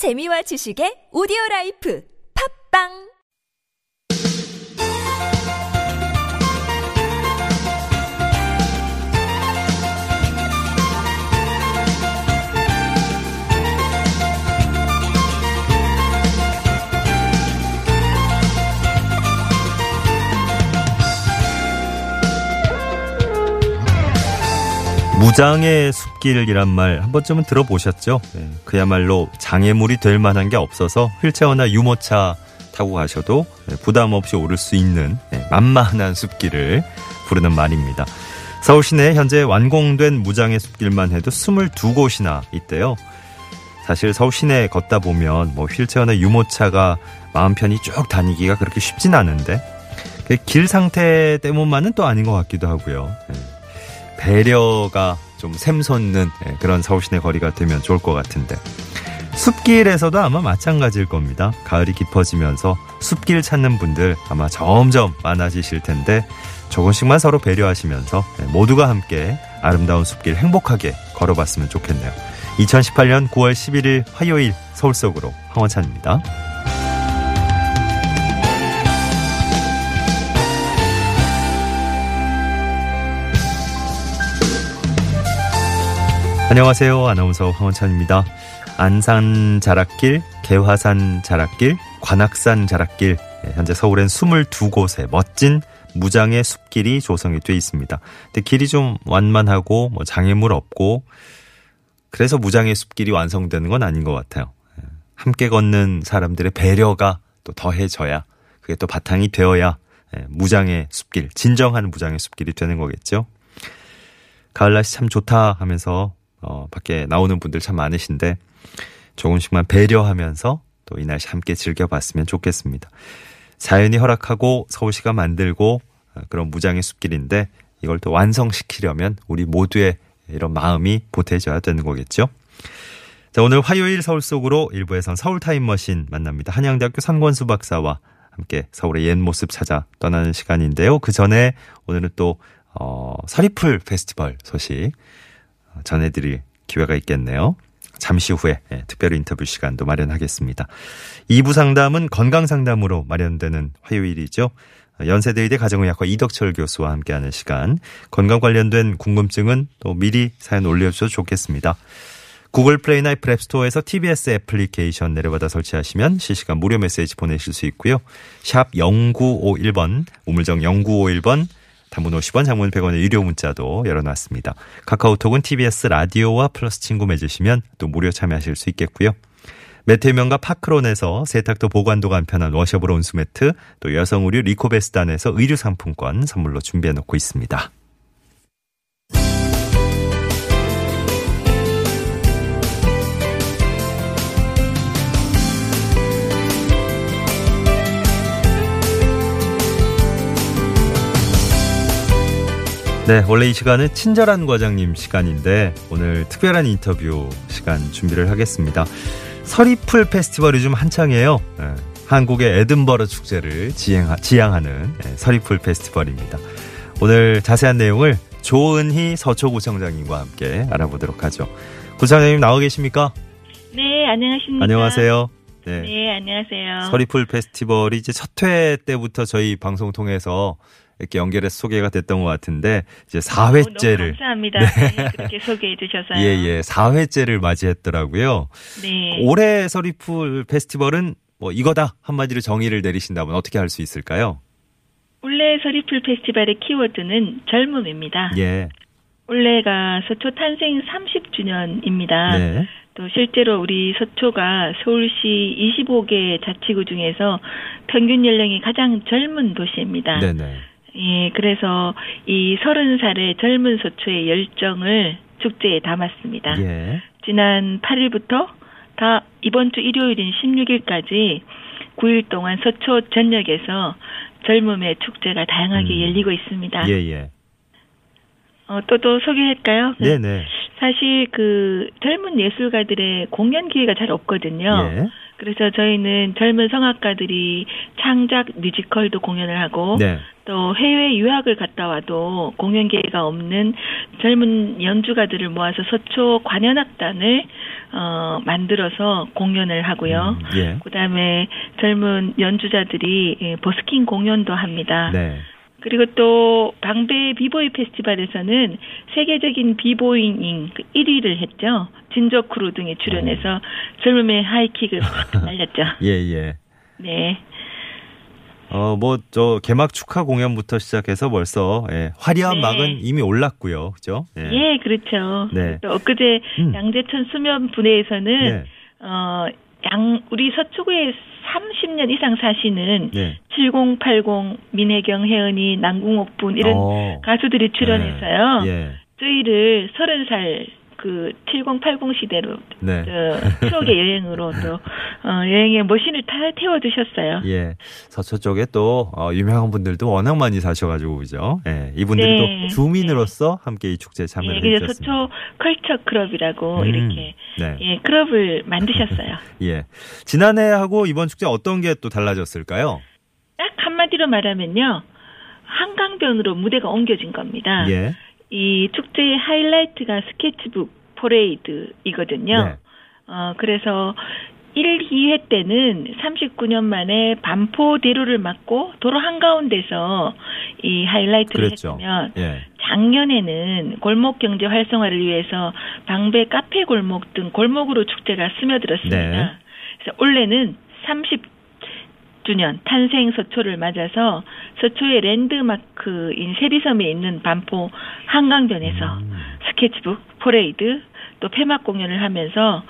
재미와 지식의 오디오 라이프. 팝빵 무장의 숲길이란 말 한 번쯤은 들어보셨죠? 네, 그야말로 장애물이 될 만한 게 없어서 휠체어나 유모차 타고 가셔도 네, 부담 없이 오를 수 있는 네, 만만한 숲길을 부르는 말입니다. 서울 시내에 현재 완공된 무장의 숲길만 해도 22곳이나 있대요. 사실 서울 시내에 걷다 보면 뭐 휠체어나 유모차가 마음 편히 쭉 다니기가 그렇게 쉽진 않은데 그길 상태 때문만은 또 아닌 것 같기도 하고요. 네. 배려가 좀 샘솟는 예, 그런 서울 시내 거리가 되면 좋을 것 같은데 숲길에서도 아마 마찬가지일 겁니다. 가을이 깊어지면서 숲길 찾는 분들 아마 점점 많아지실 텐데 조금씩만 서로 배려하시면서 예, 모두가 함께 아름다운 숲길 행복하게 걸어봤으면 좋겠네요. 2018년 9월 11일 화요일 서울 속으로 황원찬입니다. 안녕하세요. 아나운서 황원찬입니다. 안산 자락길, 개화산 자락길, 관악산 자락길, 예, 현재 서울엔 22곳의 멋진 무장의 숲길이 조성이 돼 있습니다. 근데 길이 좀 완만하고 뭐 장애물 없고 그래서 무장의 숲길이 완성되는 건 아닌 것 같아요. 예, 함께 걷는 사람들의 배려가 또 더해져야 그게 또 바탕이 되어야 예, 무장의 숲길, 진정한 무장의 숲길이 되는 거겠죠. 가을 날씨 참 좋다 하면서 어, 밖에 나오는 분들 참 많으신데 조금씩만 배려하면서 또 이 날씨 함께 즐겨봤으면 좋겠습니다. 자연이 허락하고 서울시가 만들고 어, 그런 무장의 숲길인데 이걸 또 완성시키려면 우리 모두의 이런 마음이 보태져야 되는 거겠죠. 자, 오늘 화요일 서울 속으로 일부에선 서울 타임머신 만납니다. 한양대학교 선권수 박사와 함께 서울의 옛 모습 찾아 떠나는 시간인데요. 그 전에 오늘은 또, 어, 서리풀 페스티벌 소식 전해드릴 기회가 있겠네요. 잠시 후에 예, 특별 인터뷰 시간도 마련하겠습니다. 2부 상담은 건강 상담으로 마련되는 화요일이죠. 연세대의대 가정의학과 이덕철 교수와 함께하는 시간. 건강 관련된 궁금증은 또 미리 사연 올려주셔도 좋겠습니다. 구글 플레이나 애플 앱스토어에서 TBS 애플리케이션 내려받아 설치하시면 실시간 무료 메시지 보내실 수 있고요. 샵 0951번, 우물정 0951번, 단문 50원, 장문 100원의 유료 문자도 열어놨습니다. 카카오톡은 TBS 라디오와 플러스 친구 맺으시면 또 무료 참여하실 수 있겠고요. 매트명과 파크론에서 세탁도 보관도 간편한 워셔블 온수매트, 또 여성 의류 리코베스단에서 의류 상품권 선물로 준비해 놓고 있습니다. 네, 원래 이 시간은 친절한 과장님 시간인데 오늘 특별한 인터뷰 시간 준비를 하겠습니다. 서리풀 페스티벌이 좀 한창이에요. 네, 한국의 에든버러 축제를 지향하, 지향하는 네, 서리풀 페스티벌입니다. 오늘 자세한 내용을 조은희 서초구청장님과 함께 알아보도록 하죠. 구청장님 나와 계십니까? 네, 안녕하십니까. 안녕하세요. 네. 네, 안녕하세요. 서리풀 페스티벌이 이제 첫 회 때부터 저희 방송 통해서 이렇게 연결해서 소개가 됐던 것 같은데 이제 4회째를 어, 감사합니다. 네. 그렇게 소개해 주셔서요. 예, 예. 4회째를 맞이했더라고요. 네. 올해 서리풀 페스티벌은 뭐 이거다 한마디로 정의를 내리신다면 어떻게 할 수 있을까요? 올해 서리풀 페스티벌의 키워드는 젊음입니다. 예. 올해가 서초 탄생 30주년입니다. 네. 또 실제로 우리 서초가 서울시 25개 자치구 중에서 평균 연령이 가장 젊은 도시입니다. 네네. 예, 그래서 이 서른 살의 젊은 서초의 열정을 축제에 담았습니다. 예. 지난 8일부터 다 이번 주 일요일인 16일까지 9일 동안 서초 전역에서 젊음의 축제가 다양하게 음. 열리고 있습니다. 예, 예. 어, 또, 또 소개할까요? 네네. 사실 그 젊은 예술가들의 공연 기회가 잘 없거든요. 예. 그래서 저희는 젊은 성악가들이 창작 뮤지컬도 공연을 하고 네. 또 해외 유학을 갔다 와도 공연 기회가 없는 젊은 연주가들을 모아서 서초 관현악단을 어, 만들어서 공연을 하고요. 음, 예. 그다음에 젊은 연주자들이 예, 버스킹 공연도 합니다. 네. 그리고 또 방배 비보이 페스티벌에서는 세계적인 비보잉 1위를 했죠. 진조 크루 등에 출연해서 젊음의 하이킥을 확 날렸죠. 예, 예. 네. 어, 뭐, 저, 개막 축하 공연부터 시작해서 벌써, 예, 화려한 네. 막은 이미 올랐고요. 그죠? 예, 그렇죠. 네. 또 엊그제 음. 양재천 수변무대에서는 예. 어, 양 우리 서초구에 30년 이상 사시는 예. 7080 민혜경 혜은이 남궁옥분 이런 어. 가수들이 출연해서요. 예. 저희를 30살 그 7080 시대로 네. 저 추억의 여행으로 또 어, 여행의 머신을 다 태워 주셨어요. 예. 서초 쪽에 또, 어, 유명한 분들도 워낙 많이 사셔가지고, 그죠? 예. 이분들이 네. 또 주민으로서 함께 이 축제에 예, 참여를 그래서 해주셨습니다. 서초 컬처 클럽이라고 음, 이렇게 네. 예, 클럽을 만드셨어요. 예. 지난해하고 이번 축제 어떤 게 또 달라졌을까요? 딱 한마디로 말하면요. 한강변으로 무대가 옮겨진 겁니다. 예. 이 축제의 하이라이트가 스케치북 포레이드이거든요. 네. 어, 그래서 1, 2회 때는 39년 만에 반포대로를 막고 도로 한가운데서 이 하이라이트를 그랬죠. 했으면 예. 작년에는 골목 경제 활성화를 위해서 방배 카페 골목 등 골목으로 축제가 스며들었습니다. 네. 그래서 올해는 30 주년 탄생 서초를 맞아서 서초의 랜드마크인 세빛섬에 있는 반포 한강변에서 음. 스케치북, 퍼레이드, 또 폐막 공연을 하면서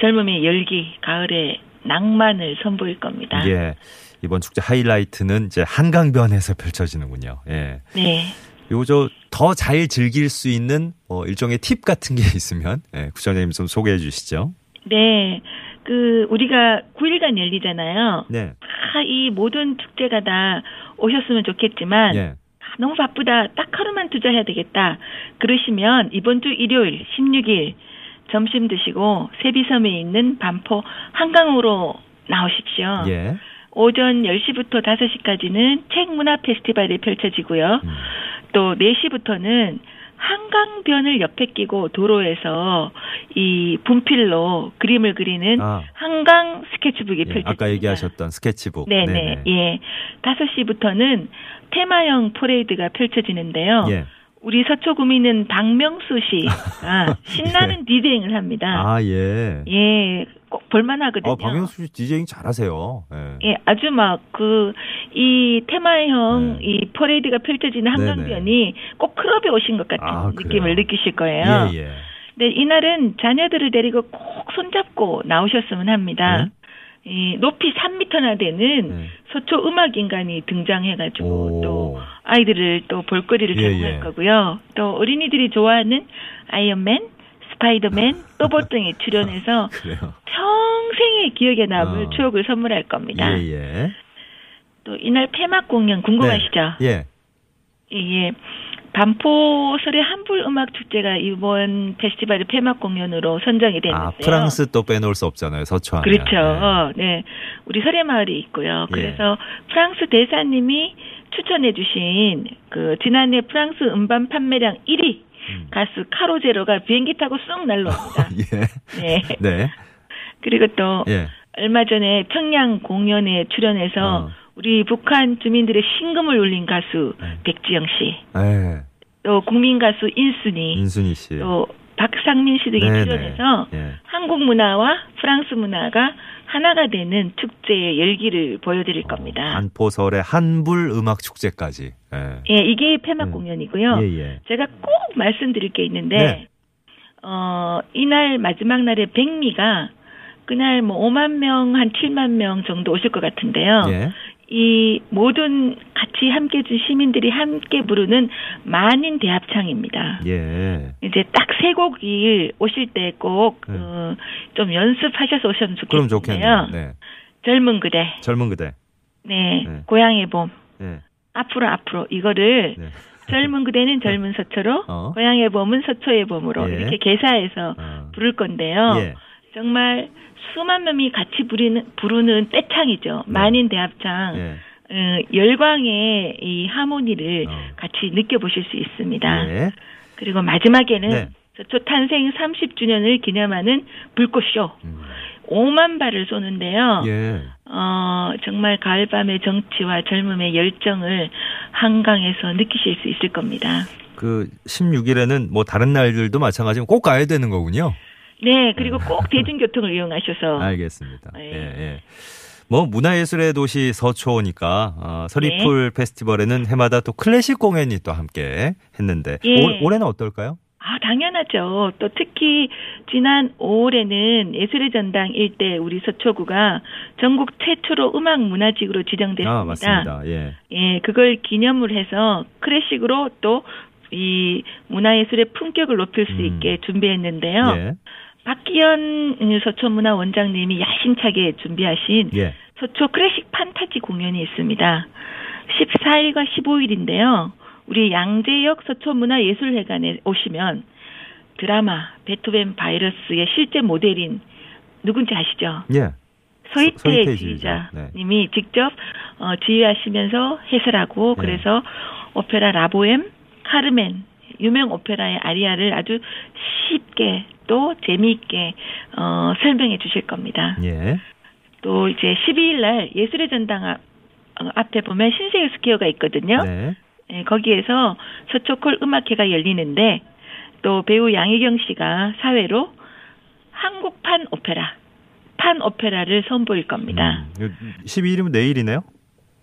젊음의 열기, 가을의 낭만을 선보일 겁니다. 예. 이번 축제 하이라이트는 이제 한강변에서 펼쳐지는군요. 예. 네. 요저 더 잘 즐길 수 있는 어, 일종의 팁 같은 게 있으면 예, 구청장님 좀 소개해 주시죠. 네. 그 우리가 9일간 열리잖아요. 네. 다이 모든 축제가 다 오셨으면 좋겠지만 예. 아, 너무 바쁘다. 딱 하루만 투자해야 되겠다. 그러시면 이번 주 일요일 16일 점심 드시고 세비섬에 있는 반포 한강으로 나오십시오. 예. 오전 10시부터 5시까지는 책 문화 페스티벌이 펼쳐지고요. 음. 또 4시부터는 한강변을 옆에 끼고 도로에서 이 분필로 그림을 그리는 아, 한강 스케치북이 예. 펼쳐집니다. 아까 얘기하셨던 스케치북. 네네. 예. 5시부터는 테마형 퍼레이드가 펼쳐지는데요. 예. 우리 서초구민인 박명수 씨가 신나는 디제잉을 합니다. 아, 예. 예, 꼭 볼만하거든요. 어, 박명수 씨 디제잉 잘하세요. 예. 예, 아주 막 그 이 테마형 네. 이 퍼레이드가 펼쳐지는 한강변이 꼭 클럽에 오신 것 같은 아? 느낌을 느끼실 거예요. 예, 예. 네, 이날은 자녀들을 데리고 꼭 손잡고 나오셨으면 합니다. 네. 이 높이 3미터나 되는 네. 서초 음악 인간이 등장해가지고 오. 또 아이들을 또 볼거리를 예, 제공할 예. 거고요. 또 어린이들이 좋아하는 아이언맨, 스파이더맨, 또봇 등에 출연해서. 평생의 기억에 남을 어. 추억을 선물할 겁니다. 예, 예. 또 이날 폐막 공연 궁금하시죠? 네. 예. 이게 반포 설의 한불 음악 축제가 이번 페스티벌의 폐막 공연으로 선정이 됐는데요. 아, 프랑스 또 빼놓을 수 없잖아요. 서초 하면. 그렇죠. 네. 우리 설의 마을이 있고요. 예. 그래서 프랑스 대사님이 추천해 주신 그 지난해 프랑스 음반 판매량 1위 음. 가수 카로제로가 비행기 타고 쑥 날라옵니다. 예. 네. 네. 그리고 또 예. 얼마 전에 평양 공연에 출연해서 어. 우리 북한 주민들의 신금을 울린 가수 네. 백지영 씨, 예. 또 국민 가수 인순이, 인순이 씨. 또 박상민 씨 등이 네네. 출연해서 예. 한국 문화와 프랑스 문화가 하나가 되는 축제의 열기를 보여드릴 겁니다. 반포설의 한불 음악 축제까지. 예. 예, 이게 폐막 음. 공연이고요. 예, 예. 제가 꼭 말씀드릴 게 있는데, 네. 어, 이날 마지막 날에 백미가 그날 뭐 5만 명, 한 7만 명 정도 오실 것 같은데요. 예. 이 모든 같이 함께 해준 시민들이 함께 부르는 만인 대합창입니다. 예. 이제 딱 세 곡이 오실 때 꼭, 네. 어, 좀 연습하셔서 오셨으면 그럼 좋겠는데요. 좋겠네요. 네. 젊은 그대, 젊은 그대. 네, 네. 고향의 봄, 예. 앞으로 앞으로 이거를 네. 젊은 그대는 젊은 서초로, 어. 고향의 봄은 서초의 봄으로 예. 이렇게 개사해서 어. 부를 건데요. 예. 정말 수만 명이 같이 부르는, 부르는 떼창이죠. 네. 만인 대합창. 예. 어, 열광의 이 하모니를 어. 같이 느껴보실 수 있습니다. 예. 그리고 마지막에는 네. 서초 탄생 30주년을 기념하는 불꽃쇼. 음. 5만 발을 쏘는데요. 예. 어, 정말 가을밤의 정치와 젊음의 열정을 한강에서 느끼실 수 있을 겁니다. 그 16일에는 뭐 다른 날들도 마찬가지면 꼭 가야 되는 거군요. 네, 그리고 꼭 대중교통을 이용하셔서. 알겠습니다. 네. 예, 예. 뭐 문화예술의 도시 서초니까 어, 서리풀 페스티벌에는 해마다 또 클래식 공연이 또 함께 했는데 예. 올, 올해는 어떨까요? 아, 당연하죠. 또 특히 지난 5월에는 예술의 전당 일대 우리 서초구가 전국 최초로 음악 문화직으로 지정됐습니다. 아 맞습니다. 예. 예, 그걸 기념을 해서 클래식으로 또 이 문화예술의 품격을 높일 수 음. 있게 준비했는데요. 예. 박기현 서초문화 원장님이 야심차게 준비하신 예. 서초 클래식 판타지 공연이 있습니다. 14일과 15일인데요. 우리 양재역 서초문화예술회관에 오시면 드라마 베토벤 바이러스의 실제 모델인 누군지 아시죠? 예. 서희태 서희태 지휘자. 지휘자님이 직접 어, 지휘하시면서 해설하고 네. 그래서 오페라 라보엠, 카르멘 유명 오페라의 아리아를 아주 쉽게 또 재미있게 어, 설명해 주실 겁니다. 예. 또 이제 12일 날 예술의 전당 앞, 어, 앞에 보면 신세계 스퀘어가 있거든요. 네. 예, 거기에서 서초콜 음악회가 열리는데 또 배우 양희경 씨가 사회로 한국판 오페라, 판 오페라를 선보일 겁니다. 음, 12일이면 내일이네요.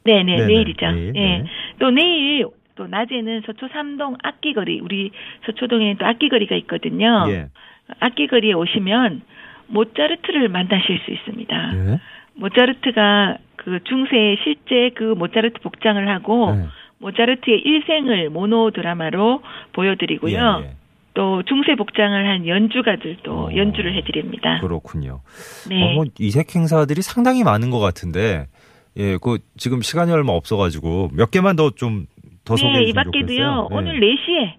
네네, 네네, 내일이죠. 내일, 예. 네. 또 내일 또 낮에는 서초 삼동 악기거리, 우리 서초동에는 또 악기거리가 있거든요. 예. 악기거리에 오시면 모차르트를 만나실 수 있습니다. 예. 모차르트가 그 중세에 실제 그 모차르트 복장을 하고 네. 모차르트의 일생을 모노 드라마로 보여드리고요. 예, 예. 또 중세 복장을 한 연주가들도 어. 연주를 해드립니다. 그렇군요. 네. 어, 뭐 이색 행사들이 상당히 많은 것 같은데, 예, 그 지금 시간이 얼마 없어가지고 몇 개만 더 좀 더 소개해 네, 이 밖에도요. 네. 오늘 4시에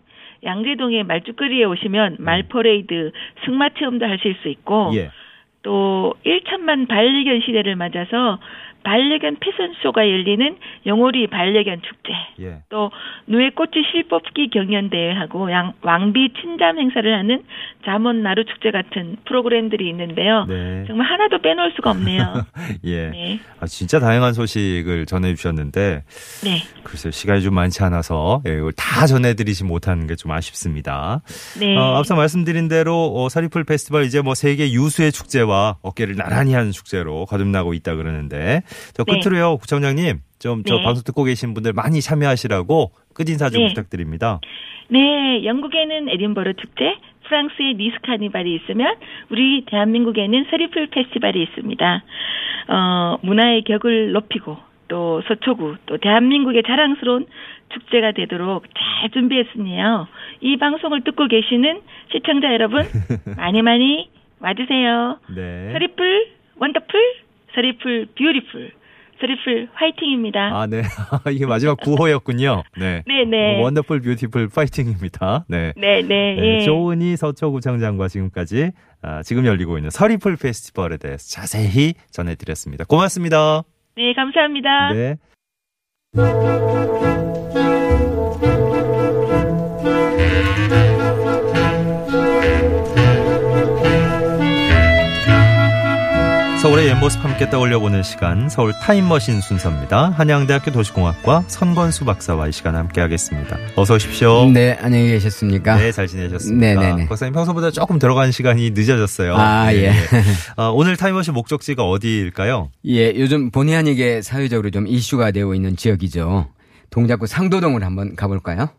양재동의 말죽거리에 오시면 말 퍼레이드 승마 체험도 하실 수 있고 예. 또 1천만 반려견 시대를 맞아서 반려견 패션쇼가 열리는 영오리 반려견 축제 예. 또 누에 꽃이 실뽑기 경연대회하고 양, 왕비 친잠 행사를 하는 잠원 나루 축제 같은 프로그램들이 있는데요. 네. 정말 하나도 빼놓을 수가 없네요. 예. 네. 아, 진짜 다양한 소식을 전해주셨는데, 네. 글쎄요, 시간이 좀 많지 않아서, 예, 이걸 다 전해드리지 못하는 게 좀 아쉽습니다. 네. 어, 앞서 말씀드린 대로, 어, 서리풀 페스티벌 이제 뭐 세계 유수의 축제와 어깨를 나란히 하는 축제로 거듭나고 있다 그러는데, 저 네. 끝으로요, 구청장님, 좀저 네. 방송 듣고 계신 분들 많이 참여하시라고 끝인사 좀 네. 부탁드립니다. 네, 영국에는 에딘버러 축제, 프랑스의 니스 카니발이 있으면 우리 대한민국에는 서리풀 페스티벌이 있습니다. 어, 문화의 격을 높이고 또 서초구 또 대한민국의 자랑스러운 축제가 되도록 잘 준비했으니요. 이 방송을 듣고 계시는 시청자 여러분 많이 많이 와주세요. 네. 서리풀 wonderful, 서리풀 beautiful, 서리풀 화이팅입니다. 아, 네. 이게 마지막 구호였군요. 네. 네네. wonderful beautiful 파이팅입니다. 네. 네, 네, 네, 예. 조은희 서초구청장과 지금까지 아, 지금 열리고 있는 서리풀 페스티벌에 대해서 자세히 전해드렸습니다. 고맙습니다. 네, 감사합니다. 네. 서울의 옛 모습 함께 떠올려보는 시간 서울 타임머신 순서입니다. 한양대학교 도시공학과 선건수 박사와 이 시간 함께 하겠습니다. 어서 오십시오. 네, 안녕히 계셨습니까? 네, 잘 지내셨습니까? 네네네. 박사님 평소보다 조금 들어간 시간이 늦어졌어요. 아, 예. 어, 오늘 타임머신 목적지가 어디일까요? 예, 요즘 본의 아니게 사회적으로 좀 이슈가 되고 있는 지역이죠. 동작구 상도동을 한번 가볼까요?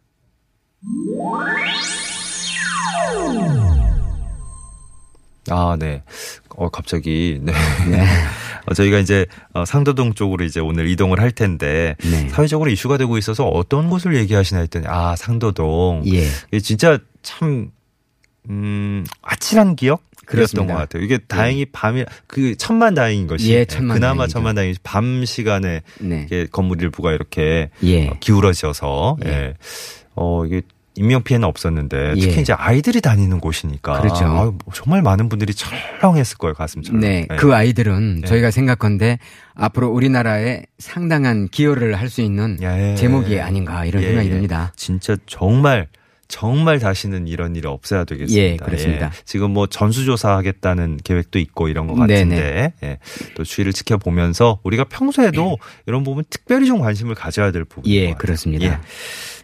아, 네. 어, 갑자기, 네. 어, 저희가 이제 어, 상도동 쪽으로 이제 오늘 이동을 할 텐데, 네. 사회적으로 이슈가 되고 있어서 어떤 곳을 얘기하시나 했더니, 아, 상도동. 예. 이게 진짜 참, 음, 아찔한 기억? 그랬던. 것 같아요. 이게 다행히 밤이, 그 천만 다행인 것이. 예, 천만 그나마 다행이죠. 천만 다행이 밤 시간에 네. 건물 일부가 이렇게 예. 어, 기울어져서, 예. 예. 어, 이게 인명 피해는 없었는데 특히 예. 이제 아이들이 다니는 곳이니까 그렇죠. 아, 정말 많은 분들이 철렁했을 거예요 가슴처럼. 네, 예. 그 아이들은 네. 저희가 생각컨대 앞으로 우리나라에 상당한 기여를 할 수 있는 예. 제목이 아닌가 이런 예, 생각이 예. 듭니다. 진짜 정말 정말 다시는 이런 일이 없어야 되겠습니다. 예, 그렇습니다. 지금 뭐 전수조사 하겠다는 계획도 있고 이런 것 같은데 예, 또 추이를 지켜보면서 우리가 평소에도 이런 부분 특별히 좀 관심을 가져야 될 부분. 예, 그렇습니다. 예.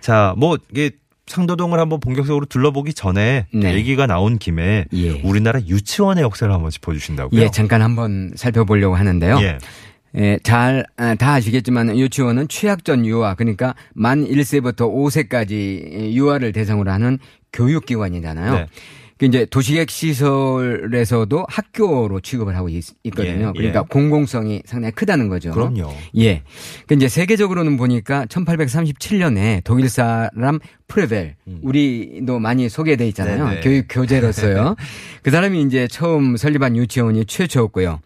자, 뭐 이게 상도동을 한번 본격적으로 둘러보기 전에 네. 얘기가 나온 김에 예. 우리나라 유치원의 역사를 한번 짚어주신다고요? 예, 잠깐 한번 살펴보려고 하는데요. 예. 예, 잘, 아, 다 아시겠지만 유치원은 취약전 유아, 그러니까 만 1세부터 5세까지 유아를 대상으로 하는 교육기관이잖아요. 네. 그 이제 도시계획 시설에서도 학교로 취급을 하고 있, 거든요 예, 그러니까 예. 공공성이 상당히 크다는 거죠. 그럼요. 예. 그 이제 세계적으로는 보니까 1837년에 독일 사람 프레벨 우리도 많이 소개돼 있잖아요. 음. 네네. 교육 교재로서요. 그 사람이 이제 처음 설립한 유치원이 최초였고요.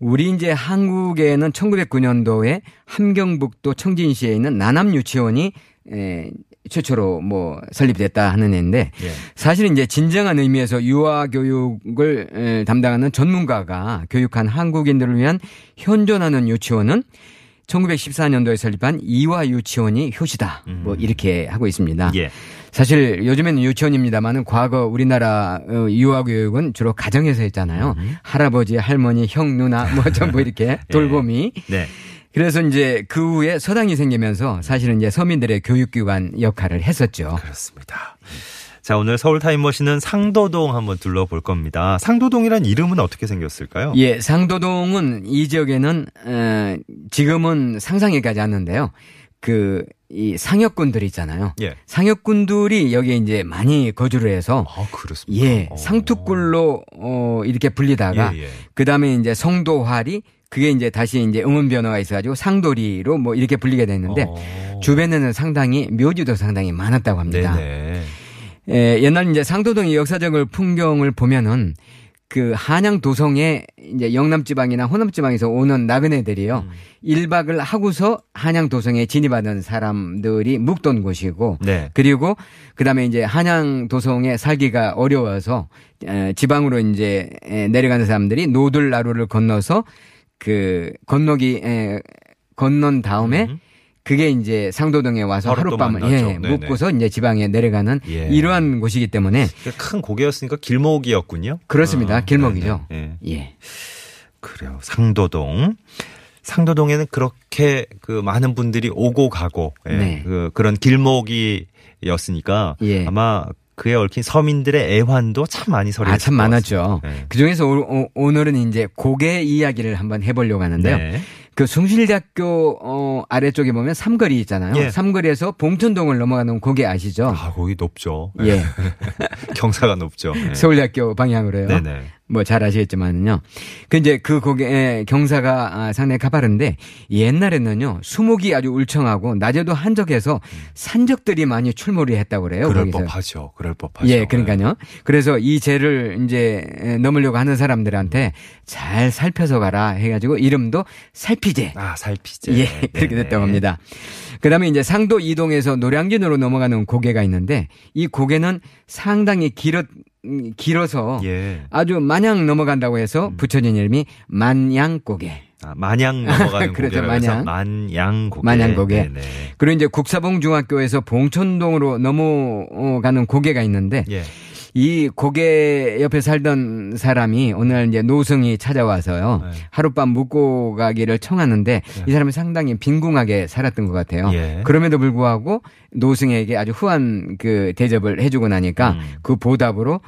우리 이제 한국에는 1909년도에 함경북도 청진시에 있는 나남 유치원이 에, 최초로 뭐 설립됐다 하는 애인데 예. 사실은 이제 진정한 의미에서 유아 교육을 에, 담당하는 전문가가 교육한 한국인들을 위한 현존하는 유치원은 1914년도에 설립한 이화 유치원이 효시다. 뭐 이렇게 하고 있습니다. 음. 예. 사실 요즘에는 유치원입니다만은 과거 우리나라 어, 유아 교육은 주로 가정에서 했잖아요. 음. 할아버지, 할머니, 형, 누나 뭐 전부 이렇게 돌봄이. 네. 그래서 이제 그 후에 서당이 생기면서 사실은 이제 서민들의 교육기관 역할을 했었죠. 그렇습니다. 자, 오늘 서울 타임머신은 상도동 한번 둘러볼 겁니다. 상도동이란 이름은 어떻게 생겼을까요? 예, 상도동은 이 지역에는 어, 지금은 상상이 가지 않는데요. 그 이 상역군들 있잖아요. 예. 상역군들이 여기에 이제 많이 거주를 해서 아, 그렇습니까? 예, 어. 상투굴로 어 이렇게 불리다가 예, 예. 그다음에 이제 성도활이 그게 이제 다시 이제 응원 변화가 있어 가지고 상도리로 뭐 이렇게 불리게 됐는데 어. 주변에는 상당히 묘지도 상당히 많았다고 합니다. 네네. 예, 옛날 이제 상도동의 역사적을 풍경을 보면은 그 한양 도성에 이제 영남 지방이나 호남 지방에서 오는 나그네들이요. 음. 일 1박을 하고서 한양 도성에 진입하는 사람들이 묵던 곳이고 네. 그리고 그다음에 이제 한양 도성에 살기가 어려워서 에, 지방으로 이제 에, 내려가는 사람들이 노들나루를 건너서 그 건너기 에, 건넌 다음에 음. 그게 이제 상도동에 와서 하룻밤을. 예, 네네. 묵고서 이제 지방에 내려가는 예. 이러한 곳이기 때문에 큰 고개였으니까 길목이었군요. 그렇습니다. 어, 길목이죠. 네네. 예. 예. 그래요. 상도동. 상도동에는 그렇게 그 많은 분들이 오고 가고 예, 네. 그 그런 길목이었으니까 예. 아마 그에 얽힌 서민들의 애환도 참 많이 서려 아, 참 많았죠. 네. 그 중에서 오, 오 늘은 이제 고개 이야기를 한번 해보려고 하는데요. 네. 그 숭실대학교 어, 아래쪽에 보면 삼거리 있잖아요. 예. 삼거리에서 봉천동을 넘어가는 고개 아시죠? 아, 거기 높죠. 예. 경사가 높죠. 예. 서울대학교 방향으로요. 네네. 뭐 잘 아시겠지만은요. 그 이제 그 고개 경사가 아, 상당히 가파른데 옛날에는요 수목이 아주 울청하고 낮에도 한적해서 산적들이 많이 출몰이 했다고 그래요. 그럴 거기서. 법하죠. 그럴 법하죠. 예, 그러니까요. 그래서 이 죄를 이제 넘으려고 하는 사람들한테 잘 살펴서 가라 해가지고 이름도 살피제. 아, 살피제. 예, 그렇게 네네. 됐다고 합니다. 그 다음에 이제 상도 이동에서 노량진으로 넘어가는 고개가 있는데 이 고개는 상당히 길어, 음, 길어서 예. 아주 마냥 넘어간다고 해서 붙여진 이름이 만양고개. 아, 마냥 넘어가는 그렇죠, 마냥. 만양고개. 만양고개. 네네. 그리고 이제 국사봉 중학교에서 봉천동으로 넘어가는 고개가 있는데 예. 이 고개 옆에 살던 사람이 오늘 이제 노승이 찾아와서요. 네. 하룻밤 묵고 가기를 청하는데 이 사람이 상당히 빈궁하게 살았던 것 같아요. 예. 그럼에도 불구하고 노승에게 아주 후한 그 대접을 해주고 나니까 음. 그 보답으로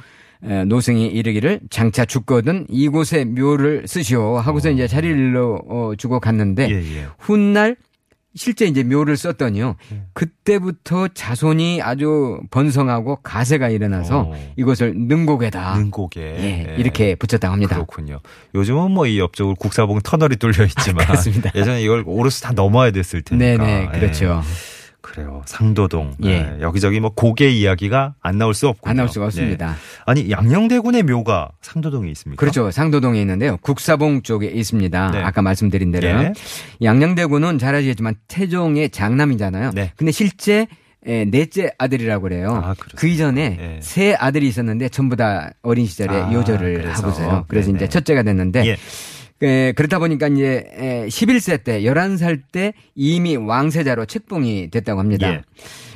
에, 노승이 이르기를 장차 죽거든 이곳에 묘를 쓰시오 하고서 이제 자리를 어, 주고 갔는데 예, 예. 훗날 실제 이제 묘를 썼더니요. 그때부터 자손이 아주 번성하고 가세가 일어나서 어. 이것을 능곡에다 능고개. 예, 예. 이렇게 붙였다고 합니다. 그렇군요. 요즘은 뭐 이 옆쪽으로 국사봉 터널이 뚫려 있지만 그렇습니다. 예전에 이걸 오르스 다 넘어야 됐을 테니까. 네네, 그렇죠. 예. 그래요. 상도동. 예. 예. 여기저기 뭐 고개 이야기가 안 나올 수 없군요. 안 나올 수가 없습니다. 네. 아니 양녕대군의 묘가 상도동에 있습니까? 그렇죠. 상도동에 있는데요. 국사봉 쪽에 있습니다. 네. 아까 말씀드린 대로. 예. 양녕대군은 잘 아시겠지만 태종의 장남이잖아요. 네. 근데 실제 에, 넷째 아들이라고 그래요. 아? 그 이전에 예. 세 아들이 있었는데 전부 다 어린 시절에 아, 요절을? 하고서요. 그래서 네네. 이제 첫째가 됐는데 예. 에, 그렇다 보니까 이제 에, 11세 때 11살 때 이미 왕세자로 책봉이 됐다고 합니다. 예.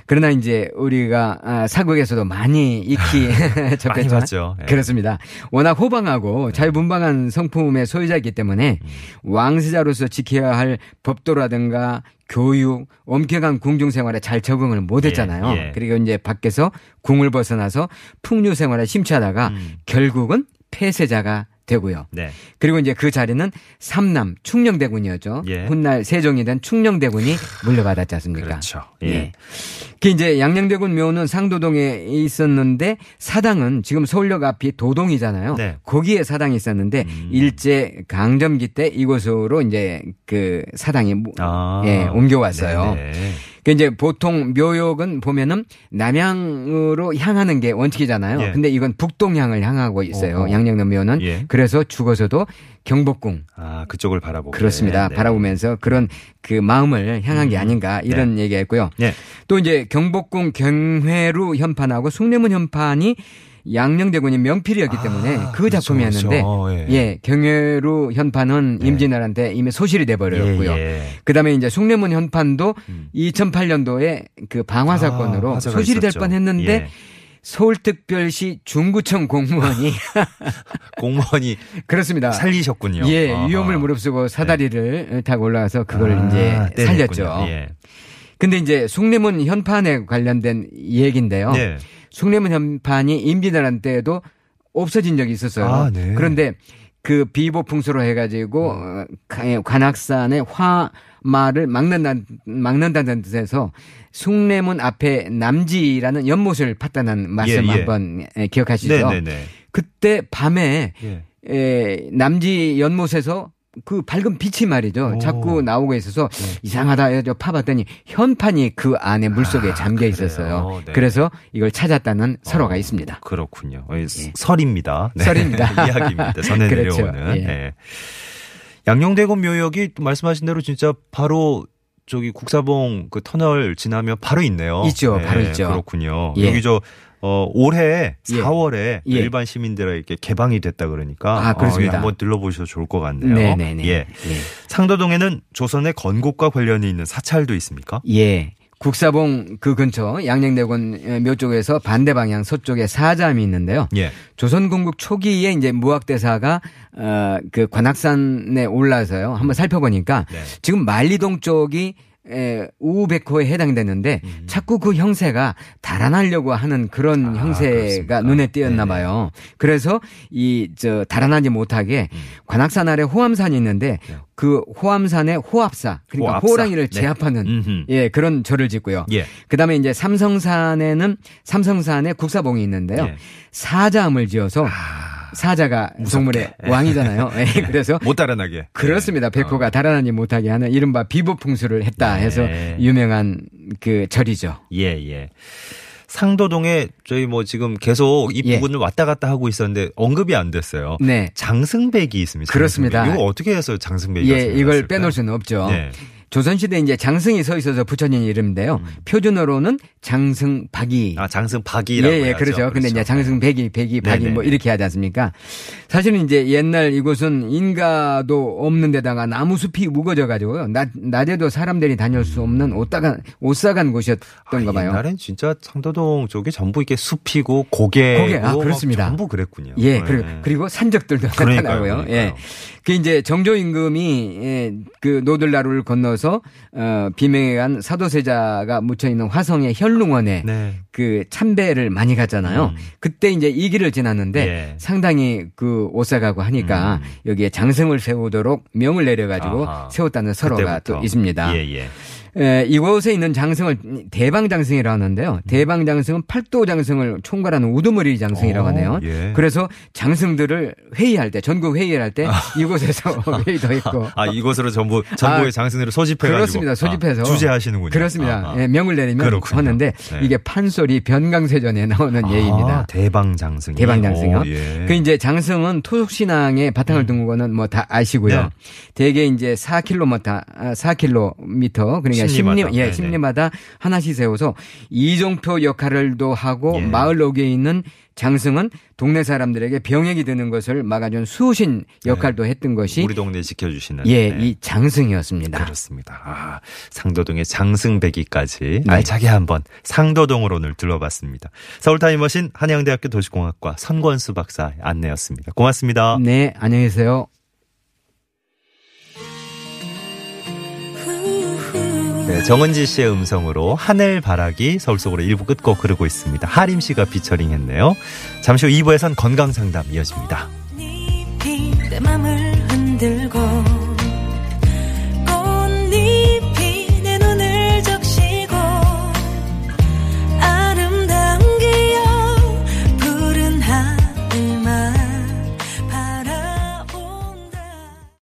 그러나 이제 우리가 아, 사극에서도 많이 익히 접했지만 봤죠. 예. 그렇습니다. 워낙 호방하고 자유분방한 성품의 소유자이기 때문에 왕세자로서 지켜야 할 법도라든가 교육, 엄격한 궁중 생활에 잘 적응을 못 했잖아요. 예, 예. 그리고 이제 밖에서 궁을 벗어나서 풍류 생활에 심취하다가 음. 결국은 폐세자가 되고요. 네. 그리고 이제 그 자리는 삼남 충녕대군이었죠. 예. 훗날 세종이 된 충녕대군이 물려받았지 않습니까? 그렇죠. 예. 예. 그 이제 양녕대군 묘는 상도동에 있었는데 사당은 지금 서울역 앞이 도동이잖아요. 네. 거기에 사당이 있었는데 음. 일제 강점기 때 이곳으로 이제 그 사당이 무- 아. 예, 옮겨왔어요. 네네. 그 이제 보통 묘역은 보면은 남향으로 향하는 게 원칙이잖아요. 예. 근데 이건 북동향을 향하고 있어요. 어허. 양녕도 묘는. 예. 그래서 죽어서도 경복궁 아, 그쪽을 바라보고. 그렇습니다. 네. 바라보면서 그런 그 마음을 향한 게 음. 아닌가 이런 얘기했고요. 네. 또 이제 경복궁 경회루 현판하고 숭례문 현판이 양녕대군이 명필이었기 때문에 아, 그 그렇죠, 작품이었는데 그렇죠. 예. 예, 경회루 현판은 네. 임진왜란때 이미 소실이 돼 버렸고요. 예, 예. 그다음에 이제 숭례문 현판도 음. 2008년도에 그 방화 사건으로 아, 소실이 될. 뻔했는데 예. 서울특별시 중구청 공무원이 공무원이 그렇습니다. 살리셨군요. 예, 아하. 위험을 무릅쓰고 사다리를 타고 올라가서 그걸 아, 이제. 살렸죠. 예. 근데 이제 숭례문 현판에 관련된 얘기인데요. 네. 숭례문 현판이 임진왜란 때에도 없어진 적이 있었어요. 아, 네. 그런데 그 비보풍수로 해가지고 어, 가- 관악산의 화마를 막는다, 막는다는 뜻에서 숭례문 앞에 남지라는 연못을 팠다는 말씀 예, 예. 한번 에, 기억하시죠? 네네네. 그때 밤에 예. 에, 남지 연못에서 그 밝은 빛이 말이죠. 오. 자꾸 나오고 있어서 이상하다 해서 파봤더니 현판이 그 안에 물속에 아, 잠겨 그래요? 있었어요. 네. 그래서 이걸 찾았다는 설화가 어, 있습니다. 그렇군요. 어, 설입니다. 네. 설입니다. 이야기입니다. 전해 그렇죠. 내려오는. 예. 네. 양녕대군 묘역이 또 말씀하신 대로 진짜 바로 저기 국사봉 그 터널 지나면 바로 있네요. 있죠. 바로 있죠. 그렇군요. 예. 여기 저 어, 올해 예. 4월에 예. 일반 시민들에게 개방이 됐다 그러니까 아, 그렇습니다. 어, 한번 들러보셔도 좋을 것 같네요. 네네네. 예. 상도동에는 조선의 건국과 관련이 있는 사찰도 있습니까? 예. 국사봉 그 근처 양녕대군 묘 쪽에서 반대 방향 서쪽에 사잠이 있는데요. 예. 조선 건국 초기에 이제 무학대사가 어그 관악산에 올라서요. 한번 살펴보니까 네. 지금 만리동 쪽이 에, 우백호에 해당되는데 자꾸 그 형세가 달아나려고 하는 그런 음. 아, 형세가 그렇습니까? 눈에 띄었나 네네. 봐요. 그래서 이 저 달아나지 못하게 음. 관악산 아래 호암산이 있는데 네. 그 호암산의 호합사 그러니까 호합사. 호랑이를 네. 제압하는 음흠. 예 그런 절을 짓고요. 예. 그다음에 이제 삼성산에는 삼성산에 국사봉이 있는데요. 예. 사자암을 지어서 아, 사자가 동물의 예. 왕이잖아요. 예, 그래서 못 달아나게. 그렇습니다. 백호가 달아나지 못하게 하는 이른바 비보풍수를 했다 네. 해서 유명한 그 절이죠. 예, 예. 상도동에 저희 뭐 지금 계속 이 예. 부분을 왔다 갔다 하고 있었는데 언급이 안 됐어요. 네. 장승백이 있습니다. 그렇습니다. 장승백. 이거 어떻게 해서 장승백이 예, 이걸 빼놓을 수는 없죠. 네. 조선시대 이제 장승이 서 있어서 붙여진 이름인데요. 표준어로는 장승박이. 음. 아, 장승박이라고 예, 예, 해야죠. 그렇죠. 근데 이제 장승백이, 백이, 박이 네네. 뭐 이렇게 하지 않습니까? 사실은 이제 옛날 이곳은 인가도 없는 데다가 나무 숲이 우거져 가지고요. 낮, 낮에도 사람들이 다닐 수 없는 옷다간, 옷사간 곳이었던가 아, 봐요. 옛날엔 진짜 상도동 쪽이 전부 이렇게 숲이고 고개고 고개, 아, 막 그렇습니다. 전부 그랬군요. 예, 네. 그리고, 그리고 산적들도 그러니까요, 나타나고요. 그러니까요. 예. 그 이제 정조 임금이 예, 그 노들나루를 건너 서 어 비명에 사도세자가 묻혀 있는 화성의 현릉원에 네. 그 참배를 많이 갔잖아요. 음. 그때 이제 이 길을 지났는데 예. 상당히 그 옷사가고 하니까 음. 여기에 장승을 세우도록 명을 내려 가지고 아하. 세웠다는 설화가. 또 있습니다. 예, 예. 에, 이곳에 있는 장승을 대방장승이라고 하는데요. 대방장승은 팔도장승을 총괄하는 우두머리 장승이라고 어, 하네요. 예. 그래서 장승들을 회의할 때, 전국 회의를 할 때 이곳에서 회의도 했고. 아, 이곳으로 전부 전국의 아, 장승으를 소집해 가지고 그렇습니다. 소집해서. 주재하시는군요. 그렇습니다. 아하. 예, 명을 내리면 그렇군요. 하는데 네. 이게 판소리 변강세전에 나오는 아, 예입니다. 대방장승. 대방장승이요. 예. 그 이제 장승은 토속신앙의 바탕을 둔 거는 뭐 다 아시고요. 네. 대개 이제 4km, 아, 4km 그러니까 예, 심리마다. 심리, 예. 심리마다 하나씩 세워서 이종표 역할을도 하고 예. 마을 옥에 있는 장승은 동네 사람들에게 병역이 드는 것을 막아준 수신 역할도 했던 것이 우리 동네 지켜주시는. 예, 네. 이 장승이었습니다. 그렇습니다. 아, 상도동의 장승배기까지 네. 알차게 한번 상도동으로 오늘 둘러봤습니다. 서울 타임머신 한양대학교 도시공학과 선권수 박사 안내였습니다. 고맙습니다. 네, 안녕히 계세요. 네, 정은지 씨의 음성으로 하늘 바라기 서울 속으로 일부 끝곡 흐르고 있습니다. 하림 씨가 피처링 했네요. 잠시 후 2부에선 건강 상담 이어집니다. 흔들고